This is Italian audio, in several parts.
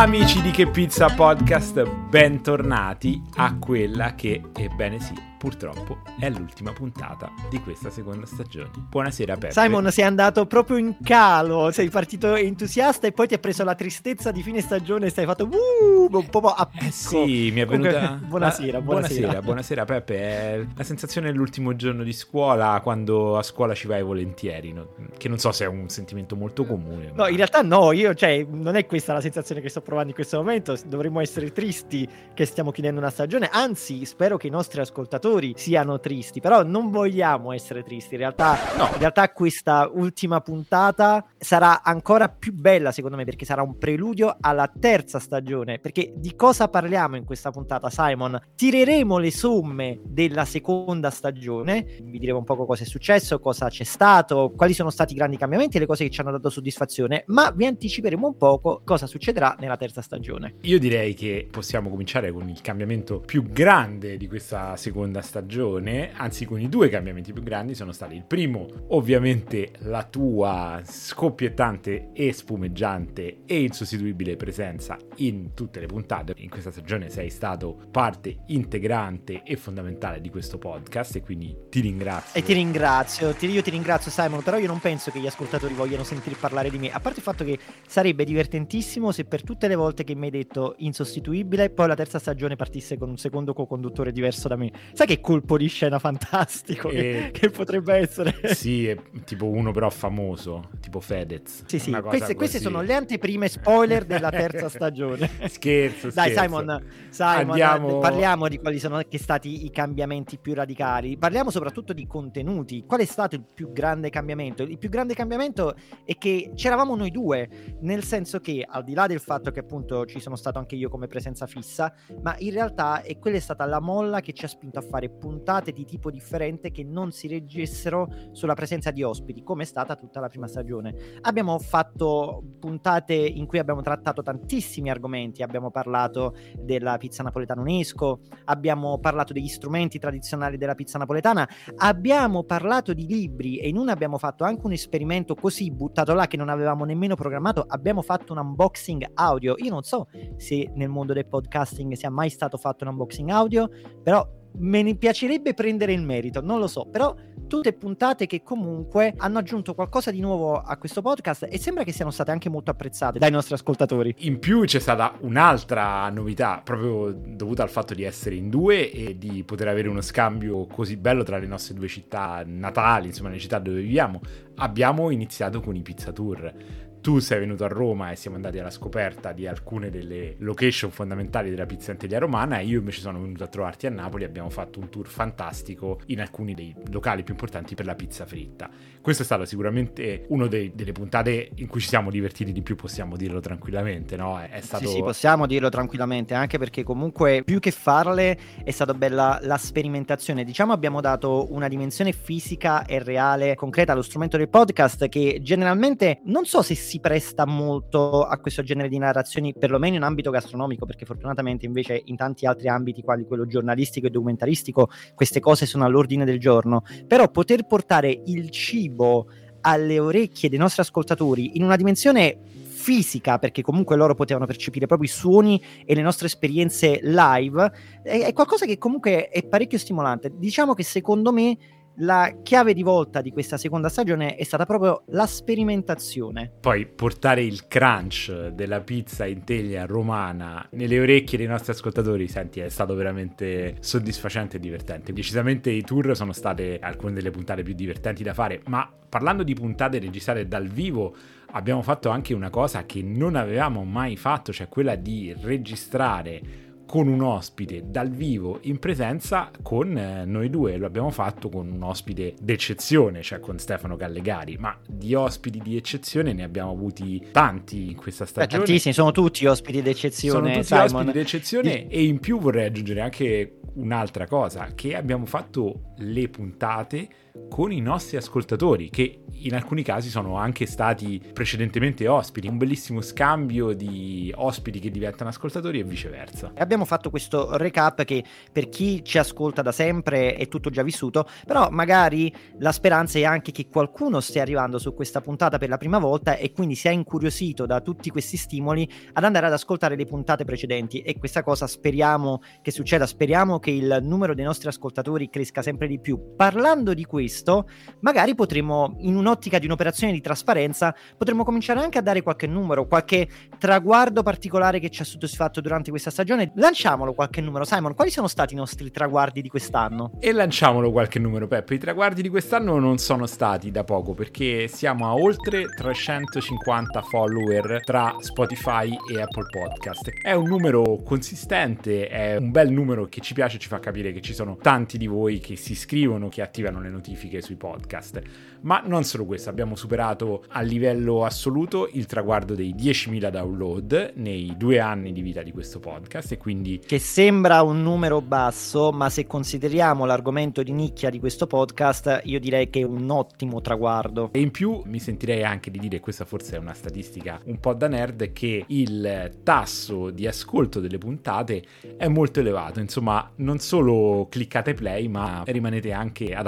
Amici di Che Pizza Podcast, bentornati a quella che, ebbene sì, purtroppo è l'ultima puntata di questa seconda stagione. Buonasera Peppe. Simon, sei andato proprio in calo, sei partito entusiasta e poi ti ha preso la tristezza di fine stagione e stai fatto uh, un po' a picco. Eh sì, mi è venuta... Buonasera, buonasera. buonasera. Buonasera Peppe, la sensazione dell'ultimo giorno di scuola quando a scuola ci vai volentieri, no? che non so se è un sentimento molto comune. No, in realtà no, io, cioè, non è questa la sensazione che sto provando in questo momento, dovremmo essere tristi che stiamo chiudendo una stagione, anzi spero che i nostri ascoltatori siano tristi, però non vogliamo essere tristi. In realtà, no. in realtà questa ultima puntata sarà ancora più bella, secondo me, perché sarà un preludio alla terza stagione. Perché di cosa parliamo in questa puntata, Simon? Tireremo le somme della seconda stagione, vi diremo un po' cosa è successo, cosa c'è stato, quali sono stati i grandi cambiamenti e le cose che ci hanno dato soddisfazione, ma vi anticiperemo un poco cosa succederà nella terza stagione. Io direi che possiamo cominciare con il cambiamento più grande di questa seconda seconda stagione, anzi con i due cambiamenti più grandi sono stati il primo, ovviamente la tua scoppiettante e spumeggiante e insostituibile presenza in tutte le puntate. In questa stagione sei stato parte integrante e fondamentale di questo podcast e quindi ti ringrazio. E ti ringrazio, io ti ringrazio Simon, però io non penso che gli ascoltatori vogliano sentire parlare di me, a parte il fatto che sarebbe divertentissimo se per tutte le volte che mi hai detto insostituibile, poi la terza stagione partisse con un secondo co-conduttore diverso da me. Sai che colpo di scena fantastico e... che, che, potrebbe essere. Sì, è tipo uno però famoso, tipo Fedez. Sì, sì, queste, queste, sono le anteprime spoiler della terza stagione. scherzo, Dai Simon, Simon Andiamo... parliamo di quali sono stati i cambiamenti più radicali. Parliamo soprattutto di contenuti. Qual è stato il più grande cambiamento? Il più grande cambiamento è che c'eravamo noi due, nel senso che al di là del fatto che appunto ci sono stato anche io come presenza fissa, ma in realtà è quella è stata la molla che ci ha spinto a fare fare puntate di tipo differente che non si reggessero sulla presenza di ospiti, come è stata tutta la prima stagione. Abbiamo fatto puntate in cui abbiamo trattato tantissimi argomenti, abbiamo parlato della pizza napoletana UNESCO, abbiamo parlato degli strumenti tradizionali della pizza napoletana, abbiamo parlato di libri e in una abbiamo fatto anche un esperimento così buttato là che non avevamo nemmeno programmato, abbiamo fatto un unboxing audio. Io non so se nel mondo del podcasting sia mai stato fatto un unboxing audio, però me ne piacerebbe prendere il merito, non lo so, però tutte puntate che comunque hanno aggiunto qualcosa di nuovo a questo podcast e sembra che siano state anche molto apprezzate dai nostri ascoltatori. In più c'è stata un'altra novità, proprio dovuta al fatto di essere in due e di poter avere uno scambio così bello tra le nostre due città natali, insomma le città dove viviamo. Abbiamo iniziato con i pizza tour tu sei venuto a Roma e siamo andati alla scoperta di alcune delle location fondamentali della pizzenteria romana e io invece sono venuto a trovarti a Napoli e abbiamo fatto un tour fantastico in alcuni dei locali più importanti per la pizza fritta. Questo è stato sicuramente una delle puntate in cui ci siamo divertiti di più, possiamo dirlo tranquillamente, no? È stato... Sì, sì, possiamo dirlo tranquillamente, anche perché comunque più che farle è stata bella la sperimentazione. Diciamo abbiamo dato una dimensione fisica e reale, concreta allo strumento del podcast che generalmente non so se si presta molto a questo genere di narrazioni, perlomeno in ambito gastronomico, perché fortunatamente invece in tanti altri ambiti, quali quello giornalistico e documentaristico, queste cose sono all'ordine del giorno. Però poter portare il cibo alle orecchie dei nostri ascoltatori in una dimensione fisica, perché comunque loro potevano percepire proprio i suoni e le nostre esperienze live, è, è qualcosa che comunque è parecchio stimolante. Diciamo che secondo me la chiave di volta di questa seconda stagione è stata proprio la sperimentazione. Poi portare il crunch della pizza in teglia romana nelle orecchie dei nostri ascoltatori, senti, è stato veramente soddisfacente e divertente. Decisamente i tour sono state alcune delle puntate più divertenti da fare, ma parlando di puntate registrate dal vivo, abbiamo fatto anche una cosa che non avevamo mai fatto, cioè quella di registrare con un ospite dal vivo in presenza con eh, noi due. Lo abbiamo fatto con un ospite d'eccezione, cioè con Stefano Gallegari, ma di ospiti di eccezione ne abbiamo avuti tanti in questa stagione. Beh, tantissimi, sono tutti ospiti d'eccezione. Sono tutti Simon. ospiti d'eccezione e in più vorrei aggiungere anche un'altra cosa, che abbiamo fatto le puntate con i nostri ascoltatori che in alcuni casi sono anche stati precedentemente ospiti, un bellissimo scambio di ospiti che diventano ascoltatori e viceversa. Abbiamo fatto questo recap che per chi ci ascolta da sempre è tutto già vissuto, però magari la speranza è anche che qualcuno stia arrivando su questa puntata per la prima volta e quindi sia incuriosito da tutti questi stimoli ad andare ad ascoltare le puntate precedenti e questa cosa speriamo che succeda, speriamo che il numero dei nostri ascoltatori cresca sempre di più. Parlando di questo, magari potremo in un un'ottica di un'operazione di trasparenza, potremmo cominciare anche a dare qualche numero, qualche traguardo particolare che ci ha soddisfatto durante questa stagione. Lanciamolo qualche numero. Simon, quali sono stati i nostri traguardi di quest'anno? E lanciamolo qualche numero, Peppe. I traguardi di quest'anno non sono stati da poco perché siamo a oltre 350 follower tra Spotify e Apple Podcast. È un numero consistente, è un bel numero che ci piace, ci fa capire che ci sono tanti di voi che si iscrivono, che attivano le notifiche sui podcast. Ma non solo questo, abbiamo superato a livello assoluto il traguardo dei 10.000 download nei due anni di vita di questo podcast e quindi... Che sembra un numero basso, ma se consideriamo l'argomento di nicchia di questo podcast, io direi che è un ottimo traguardo. E in più mi sentirei anche di dire, questa forse è una statistica un po' da nerd, che il tasso di ascolto delle puntate è molto elevato, insomma non solo cliccate play, ma rimanete anche ad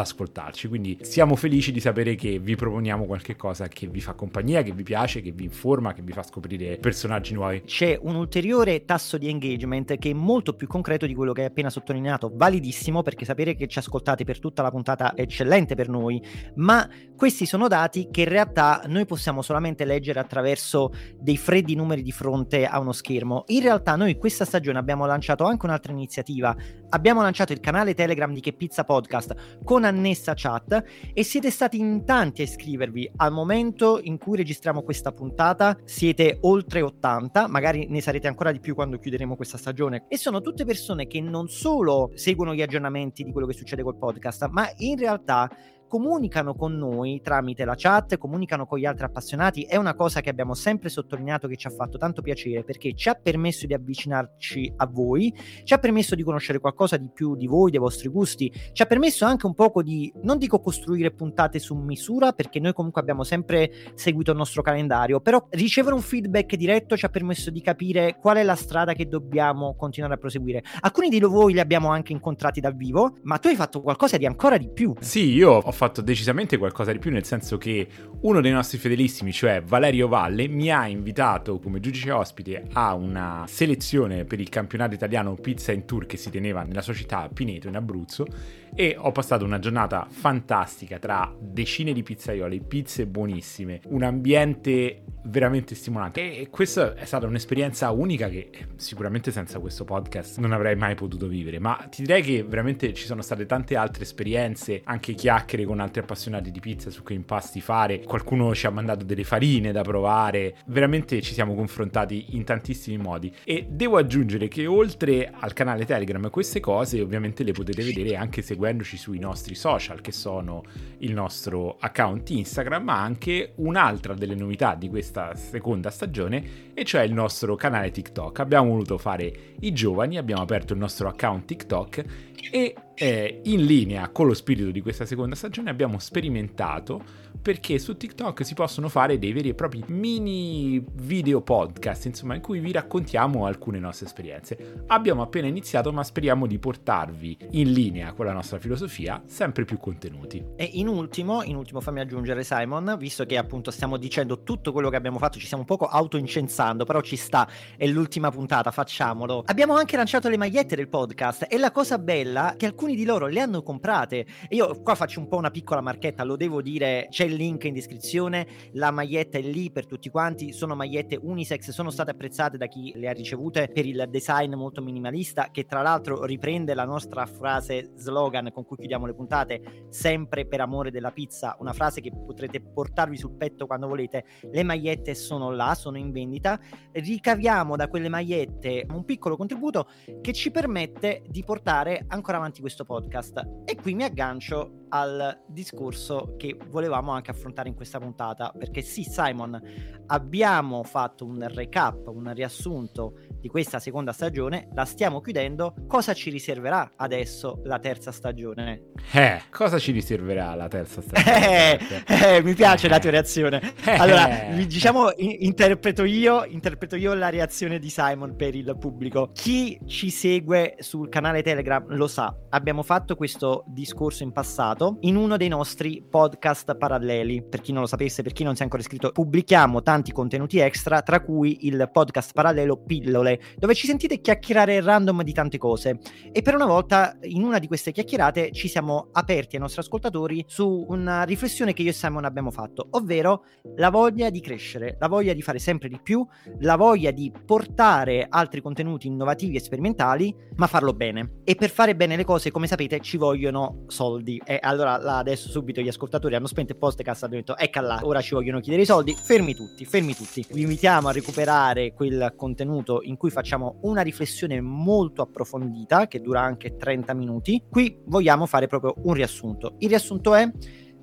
ascoltarci, quindi siamo felici di sapere che vi proponiamo qualche cosa che vi fa compagnia, che vi piace, che vi informa, che vi fa scoprire personaggi nuovi. C'è un ulteriore tasso di engagement che è molto più concreto di quello che hai appena sottolineato, validissimo perché sapere che ci ascoltate per tutta la puntata è eccellente per noi, ma questi sono dati che in realtà noi possiamo solamente leggere attraverso dei freddi numeri di fronte a uno schermo. In realtà noi questa stagione abbiamo lanciato anche un'altra iniziativa, abbiamo lanciato il canale Telegram di Che Pizza Podcast con annessa chat e siete stati in tanti a iscrivervi. Al momento in cui registriamo questa puntata siete oltre 80, magari ne sarete ancora di più quando chiuderemo questa stagione. E sono tutte persone che non solo seguono gli aggiornamenti di quello che succede col podcast, ma in realtà comunicano con noi tramite la chat, comunicano con gli altri appassionati. È una cosa che abbiamo sempre sottolineato che ci ha fatto tanto piacere perché ci ha permesso di avvicinarci a voi, ci ha permesso di conoscere qualcosa di più di voi, dei vostri gusti, ci ha permesso anche un poco di, non dico costruire puntate su misura perché noi comunque abbiamo sempre seguito il nostro calendario, però ricevere un feedback diretto ci ha permesso di capire qual è la strada che dobbiamo continuare a proseguire. Alcuni di voi li abbiamo anche incontrati dal vivo, ma tu hai fatto qualcosa di ancora di più. Sì, io ho fatto decisamente qualcosa di più, nel senso che uno dei nostri fedelissimi, cioè Valerio Valle, mi ha invitato come giudice ospite a una selezione per il campionato italiano Pizza in Tour che si teneva nella sua città Pineto in Abruzzo e ho passato una giornata fantastica tra decine di pizzaioli, pizze buonissime, un ambiente veramente stimolante. E questa è stata un'esperienza unica che sicuramente senza questo podcast non avrei mai potuto vivere, ma ti direi che veramente ci sono state tante altre esperienze, anche chiacchiere con altri appassionati di pizza su che impasti fare, qualcuno ci ha mandato delle farine da provare, veramente ci siamo confrontati in tantissimi modi. E devo aggiungere che oltre al canale Telegram queste cose ovviamente le potete vedere anche se seguendoci sui nostri social che sono il nostro account Instagram, ma anche un'altra delle novità di questa seconda stagione, e cioè il nostro canale TikTok. Abbiamo voluto fare i giovani, abbiamo aperto il nostro account TikTok e eh, in linea con lo spirito di questa seconda stagione abbiamo sperimentato perché su TikTok si possono fare dei veri e propri mini video podcast, insomma, in cui vi raccontiamo alcune nostre esperienze. Abbiamo appena iniziato, ma speriamo di portarvi in linea con la nostra filosofia sempre più contenuti. E in ultimo, in ultimo fammi aggiungere Simon, visto che appunto stiamo dicendo tutto quello che abbiamo fatto, ci stiamo un poco auto-incensando, però ci sta, è l'ultima puntata, facciamolo. Abbiamo anche lanciato le magliette del podcast e la cosa bella è che alcuni di loro le hanno comprate. Io qua faccio un po' una piccola marchetta, lo devo dire, c'è il link in descrizione, la maglietta è lì per tutti quanti, sono magliette unisex, sono state apprezzate da chi le ha ricevute per il design molto minimalista che tra l'altro riprende la nostra frase slogan con cui chiudiamo le puntate, sempre per amore della pizza, una frase che potrete portarvi sul petto quando volete. Le magliette sono là, sono in vendita, ricaviamo da quelle magliette un piccolo contributo che ci permette di portare ancora avanti questo podcast. E qui mi aggancio al discorso che volevamo anche affrontare in questa puntata, perché sì, Simon, abbiamo fatto un recap, un riassunto di questa seconda stagione, la stiamo chiudendo. Cosa ci riserverà adesso la terza stagione? Eh, cosa ci riserverà la terza stagione? Eh, eh, mi piace la tua reazione. Allora, diciamo, interpreto io, interpreto io la reazione di Simon per il pubblico. Chi ci segue sul canale Telegram lo sa, abbiamo fatto questo discorso in passato in uno dei nostri podcast paralleli. Per chi non lo sapesse, per chi non si è ancora iscritto, pubblichiamo tanti contenuti extra, tra cui il podcast parallelo Pillole, dove ci sentite chiacchierare random di tante cose. E per una volta, in una di queste chiacchierate, ci siamo aperti ai nostri ascoltatori su una riflessione che io e Simon abbiamo fatto, ovvero la voglia di crescere, la voglia di fare sempre di più, la voglia di portare altri contenuti innovativi e sperimentali, ma farlo bene. E per fare bene le cose, come sapete, ci vogliono soldi. E allora là, adesso subito gli ascoltatori hanno spento il podcast, hanno detto ecco là, ora ci vogliono chiedere i soldi. Fermi tutti, fermi tutti. Vi invitiamo a recuperare quel contenuto in cui facciamo una riflessione molto approfondita, che dura anche 30 minuti. Qui vogliamo fare proprio un riassunto. Il riassunto è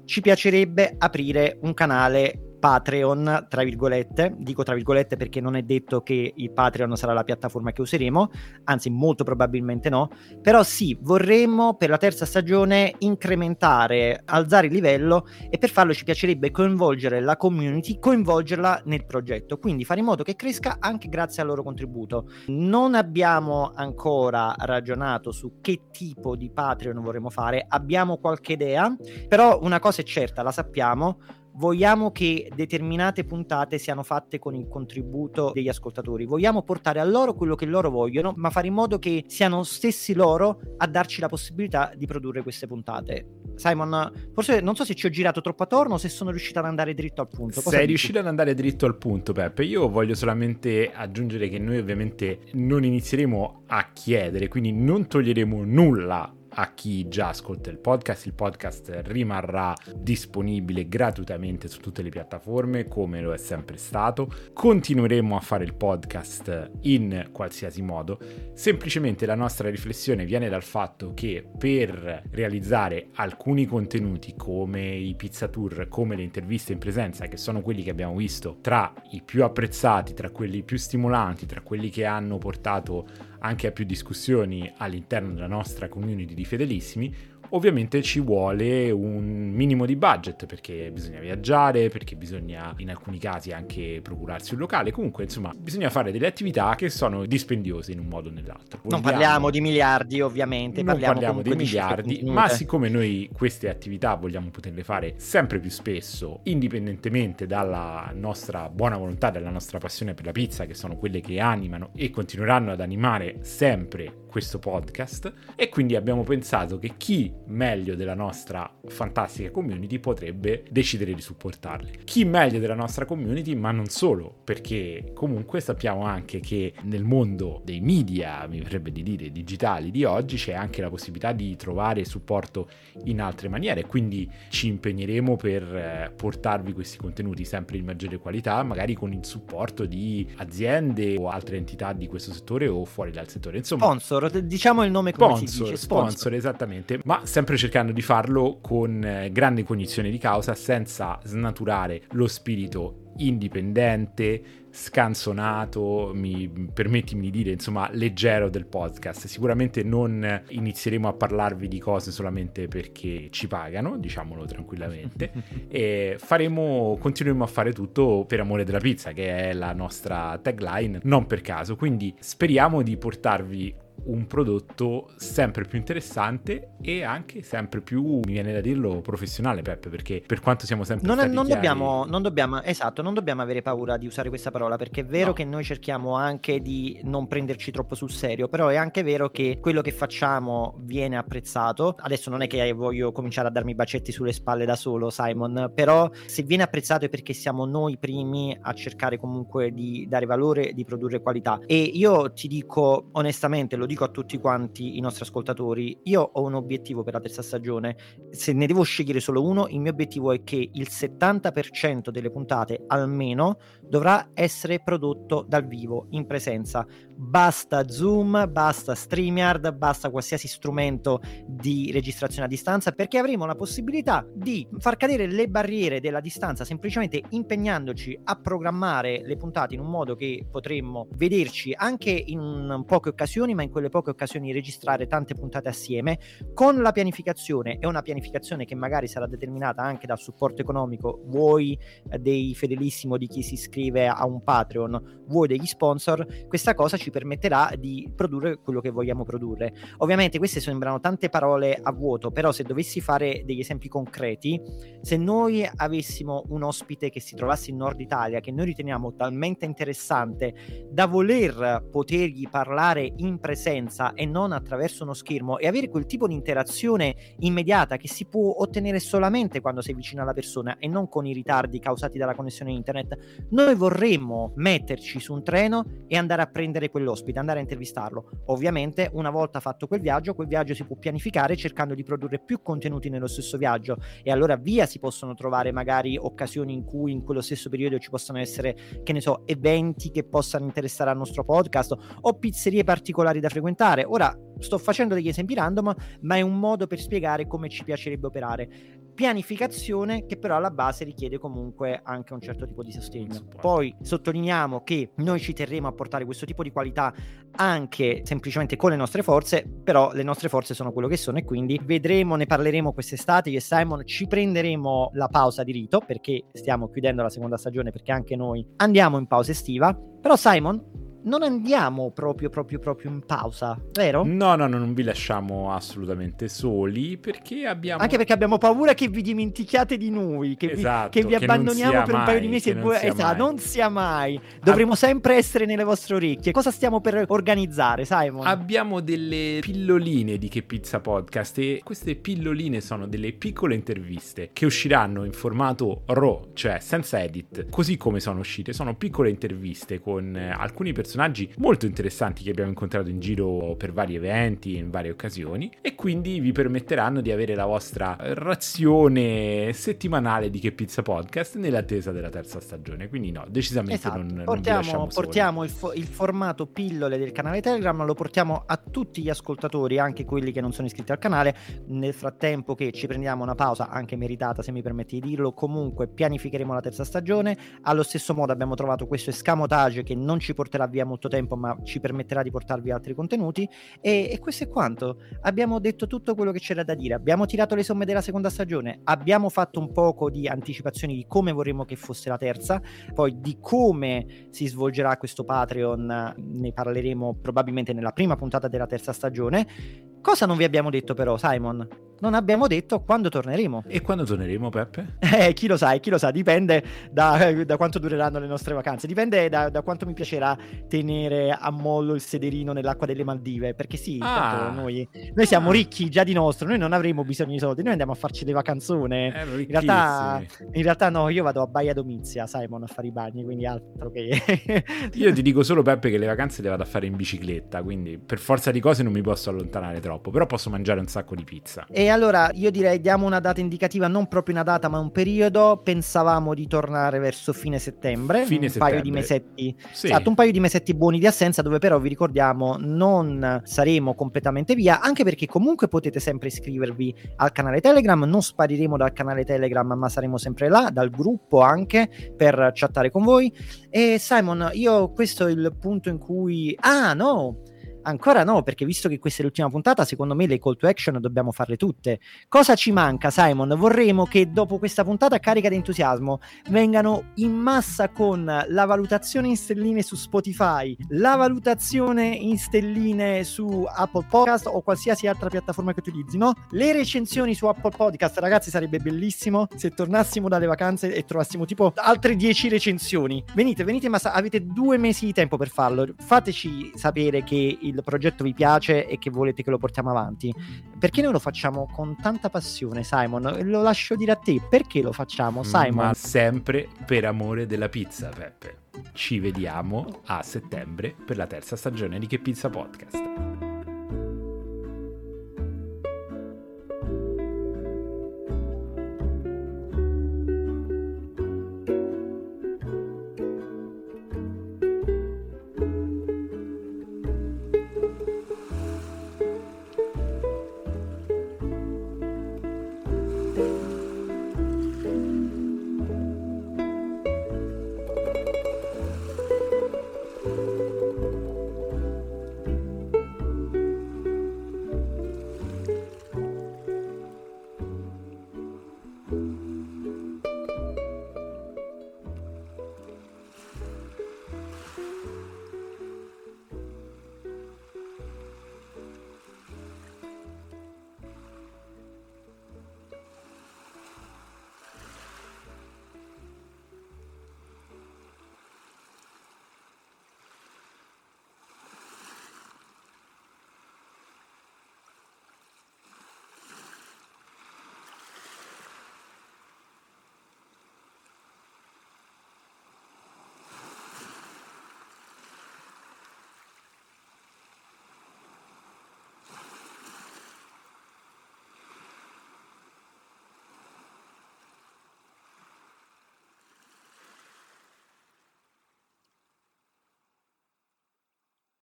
ci piacerebbe aprire un canale Patreon, tra virgolette, dico tra virgolette perché non è detto che il Patreon sarà la piattaforma che useremo, anzi molto probabilmente no, però sì, vorremmo per la terza stagione incrementare, alzare il livello e per farlo ci piacerebbe coinvolgere la community, coinvolgerla nel progetto, quindi fare in modo che cresca anche grazie al loro contributo. Non abbiamo ancora ragionato su che tipo di Patreon vorremmo fare, abbiamo qualche idea, però una cosa è certa, la sappiamo, vogliamo che determinate puntate siano fatte con il contributo degli ascoltatori, vogliamo portare a loro quello che loro vogliono, ma fare in modo che siano stessi loro a darci la possibilità di produrre queste puntate. Simon, forse non so se ci ho girato troppo attorno o se sono riuscito ad andare dritto al punto. Cosa Sei dici? riuscito ad andare dritto al punto, Peppe. Io voglio solamente aggiungere che noi ovviamente non inizieremo a chiedere, quindi non toglieremo nulla a chi già ascolta il podcast. Il podcast rimarrà disponibile gratuitamente su tutte le piattaforme come lo è sempre stato. Continueremo a fare il podcast in qualsiasi modo. Semplicemente la nostra riflessione viene dal fatto che per realizzare alcuni contenuti come i pizza tour, come le interviste in presenza, che sono quelli che abbiamo visto tra i più apprezzati, tra quelli più stimolanti, tra quelli che hanno portato anche a più discussioni all'interno della nostra community di fedelissimi, ovviamente ci vuole un minimo di budget perché bisogna viaggiare, perché bisogna in alcuni casi anche procurarsi un locale, comunque insomma bisogna fare delle attività che sono dispendiose in un modo o nell'altro. Vogliamo... Non parliamo di miliardi ovviamente, non parliamo, parliamo di miliardi, di ma siccome noi queste attività vogliamo poterle fare sempre più spesso, indipendentemente dalla nostra buona volontà, dalla nostra passione per la pizza, che sono quelle che animano e continueranno ad animare sempre questo podcast e quindi abbiamo pensato che chi meglio della nostra fantastica community potrebbe decidere di supportarli. Chi meglio della nostra community, ma non solo, perché comunque sappiamo anche che nel mondo dei media, mi verrebbe di dire digitali di oggi, c'è anche la possibilità di trovare supporto in altre maniere, quindi ci impegneremo per eh, portarvi questi contenuti sempre in maggiore qualità, magari con il supporto di aziende o altre entità di questo settore o fuori dal settore. Insomma, sponsor, diciamo il nome come sponsor, si dice, sponsor, sponsor esattamente, ma sempre cercando di farlo con eh, grande cognizione di causa senza snaturare lo spirito indipendente, scanzonato, mi, permettimi di dire, insomma, leggero del podcast. Sicuramente non inizieremo a parlarvi di cose solamente perché ci pagano, diciamolo tranquillamente, e faremo, continueremo a fare tutto per amore della pizza, che è la nostra tagline, non per caso. Quindi speriamo di portarvi un prodotto sempre più interessante e anche sempre più, mi viene da dirlo, professionale, Peppe, perché per quanto siamo sempre non, non chiari... dobbiamo, non dobbiamo, esatto, non dobbiamo avere paura di usare questa parola, perché è vero no. che noi cerchiamo anche di non prenderci troppo sul serio, però è anche vero che quello che facciamo viene apprezzato. Adesso non è che voglio cominciare a darmi bacetti sulle spalle da solo, Simon, però se viene apprezzato è perché siamo noi primi a cercare comunque di dare valore, di produrre qualità. E io ti dico onestamente, lo dico a tutti quanti i nostri ascoltatori, io ho un obiettivo per la terza stagione, se ne devo scegliere solo uno, il mio obiettivo è che il 70% delle puntate almeno dovrà essere prodotto dal vivo, in presenza. Basta Zoom, basta StreamYard, basta qualsiasi strumento di registrazione a distanza perché avremo la possibilità di far cadere le barriere della distanza semplicemente impegnandoci a programmare le puntate in un modo che potremmo vederci anche in poche occasioni, ma in quelle poche occasioni registrare tante puntate assieme. Con la pianificazione e una pianificazione che magari sarà determinata anche dal supporto economico, vuoi dei fedelissimo di chi si iscrive a un Patreon, vuoi degli sponsor, questa cosa ci permetterà di produrre quello che vogliamo produrre. Ovviamente queste sembrano tante parole a vuoto, però se dovessi fare degli esempi concreti, se noi avessimo un ospite che si trovasse in Nord Italia, che noi riteniamo talmente interessante da voler potergli parlare in presenza e non attraverso uno schermo e avere quel tipo di interazione immediata che si può ottenere solamente quando sei vicino alla persona e non con i ritardi causati dalla connessione internet, noi vorremmo metterci su un treno e andare a prendere quell'ospite, andare a intervistarlo. Ovviamente, una volta fatto quel viaggio, quel viaggio si può pianificare cercando di produrre più contenuti nello stesso viaggio e allora via si possono trovare magari occasioni in cui in quello stesso periodo ci possono essere, che ne so, eventi che possano interessare al nostro podcast o pizzerie particolari da frequentare. Ora sto facendo degli esempi random, ma è un modo per spiegare come ci piacerebbe operare. Pianificazione che però alla base richiede comunque anche un certo tipo di sostegno. Poi sottolineiamo che noi ci terremo a portare questo tipo di qualità anche semplicemente con le nostre forze, però le nostre forze sono quello che sono e quindi vedremo, ne parleremo quest'estate. Io e Simon, ci prenderemo la pausa di rito perché stiamo chiudendo la seconda stagione perché anche noi andiamo in pausa estiva, però Simon non andiamo proprio, proprio, proprio in pausa, vero? No, no, no, non vi lasciamo assolutamente soli perché abbiamo... Anche perché abbiamo paura che vi dimentichiate di noi, che, esatto, vi, che vi abbandoniamo per un paio di mesi e voi... Esatto, non sia mai. Dovremo Ab... sempre essere nelle vostre orecchie. Cosa stiamo per organizzare, Simon? Abbiamo delle pilloline di Che Pizza Podcast e queste pilloline sono delle piccole interviste che usciranno in formato RAW, cioè senza edit, così come sono uscite. Sono piccole interviste con eh, alcuni personaggi personaggi molto interessanti che abbiamo incontrato in giro per vari eventi, in varie occasioni, e quindi vi permetteranno di avere la vostra razione settimanale di Che Pizza Podcast nell'attesa della terza stagione. Quindi no, decisamente esatto. non, portiamo, non portiamo il, fo- il, formato pillole del canale Telegram, lo portiamo a tutti gli ascoltatori, anche quelli che non sono iscritti al canale. Nel frattempo che ci prendiamo una pausa, anche meritata se mi permetti di dirlo, comunque pianificheremo la terza stagione. Allo stesso modo abbiamo trovato questo escamotage che non ci porterà via molto tempo, ma ci permetterà di portarvi altri contenuti. E, e, questo è quanto. Abbiamo detto tutto quello che c'era da dire. Abbiamo tirato le somme della seconda stagione. Abbiamo fatto un poco di anticipazioni di come vorremmo che fosse la terza. Poi di come si svolgerà questo Patreon ne parleremo probabilmente nella prima puntata della terza stagione. Cosa non vi abbiamo detto però, Simon? Non abbiamo detto quando torneremo. E quando torneremo, Peppe? Eh, chi lo sa, chi lo sa, dipende da, da quanto dureranno le nostre vacanze, dipende da, da, quanto mi piacerà tenere a mollo il sederino nell'acqua delle Maldive, perché sì, ah. noi, noi, siamo ah. ricchi già di nostro, noi non avremo bisogno di soldi, noi andiamo a farci le vacanzone. Eh, in, realtà, in realtà no, io vado a Baia Domizia, Simon, a fare i bagni, quindi altro che... io ti dico solo, Peppe, che le vacanze le vado a fare in bicicletta, quindi per forza di cose non mi posso allontanare troppo, però posso mangiare un sacco di pizza. E allora io direi diamo una data indicativa, non proprio una data, ma un periodo. Pensavamo di tornare verso fine settembre, fine un settembre. paio di mesetti. Sì. Esatto, un paio di mesetti buoni di assenza, dove però vi ricordiamo non saremo completamente via, anche perché comunque potete sempre iscrivervi al canale Telegram. Non spariremo dal canale Telegram, ma saremo sempre là, dal gruppo anche per chattare con voi. E Simon, io questo è il punto in cui. Ah, no! Ancora no, perché visto che questa è l'ultima puntata, secondo me le call to action dobbiamo farle tutte. Cosa ci manca, Simon? Vorremmo che dopo questa puntata carica di entusiasmo vengano in massa con la valutazione in stelline su Spotify, la valutazione in stelline su Apple Podcast o qualsiasi altra piattaforma che utilizzino, le recensioni su Apple Podcast, ragazzi, sarebbe bellissimo se tornassimo dalle vacanze e trovassimo tipo altre 10 recensioni. Venite, venite, ma avete due mesi di tempo per farlo. Fateci sapere che il il progetto vi piace e che volete che lo portiamo avanti. Perché noi lo facciamo con tanta passione, Simon? Lo lascio dire a te, perché lo facciamo, Simon? Ma sempre per amore della pizza, Peppe. Ci vediamo a settembre per la terza stagione di Che Pizza Podcast.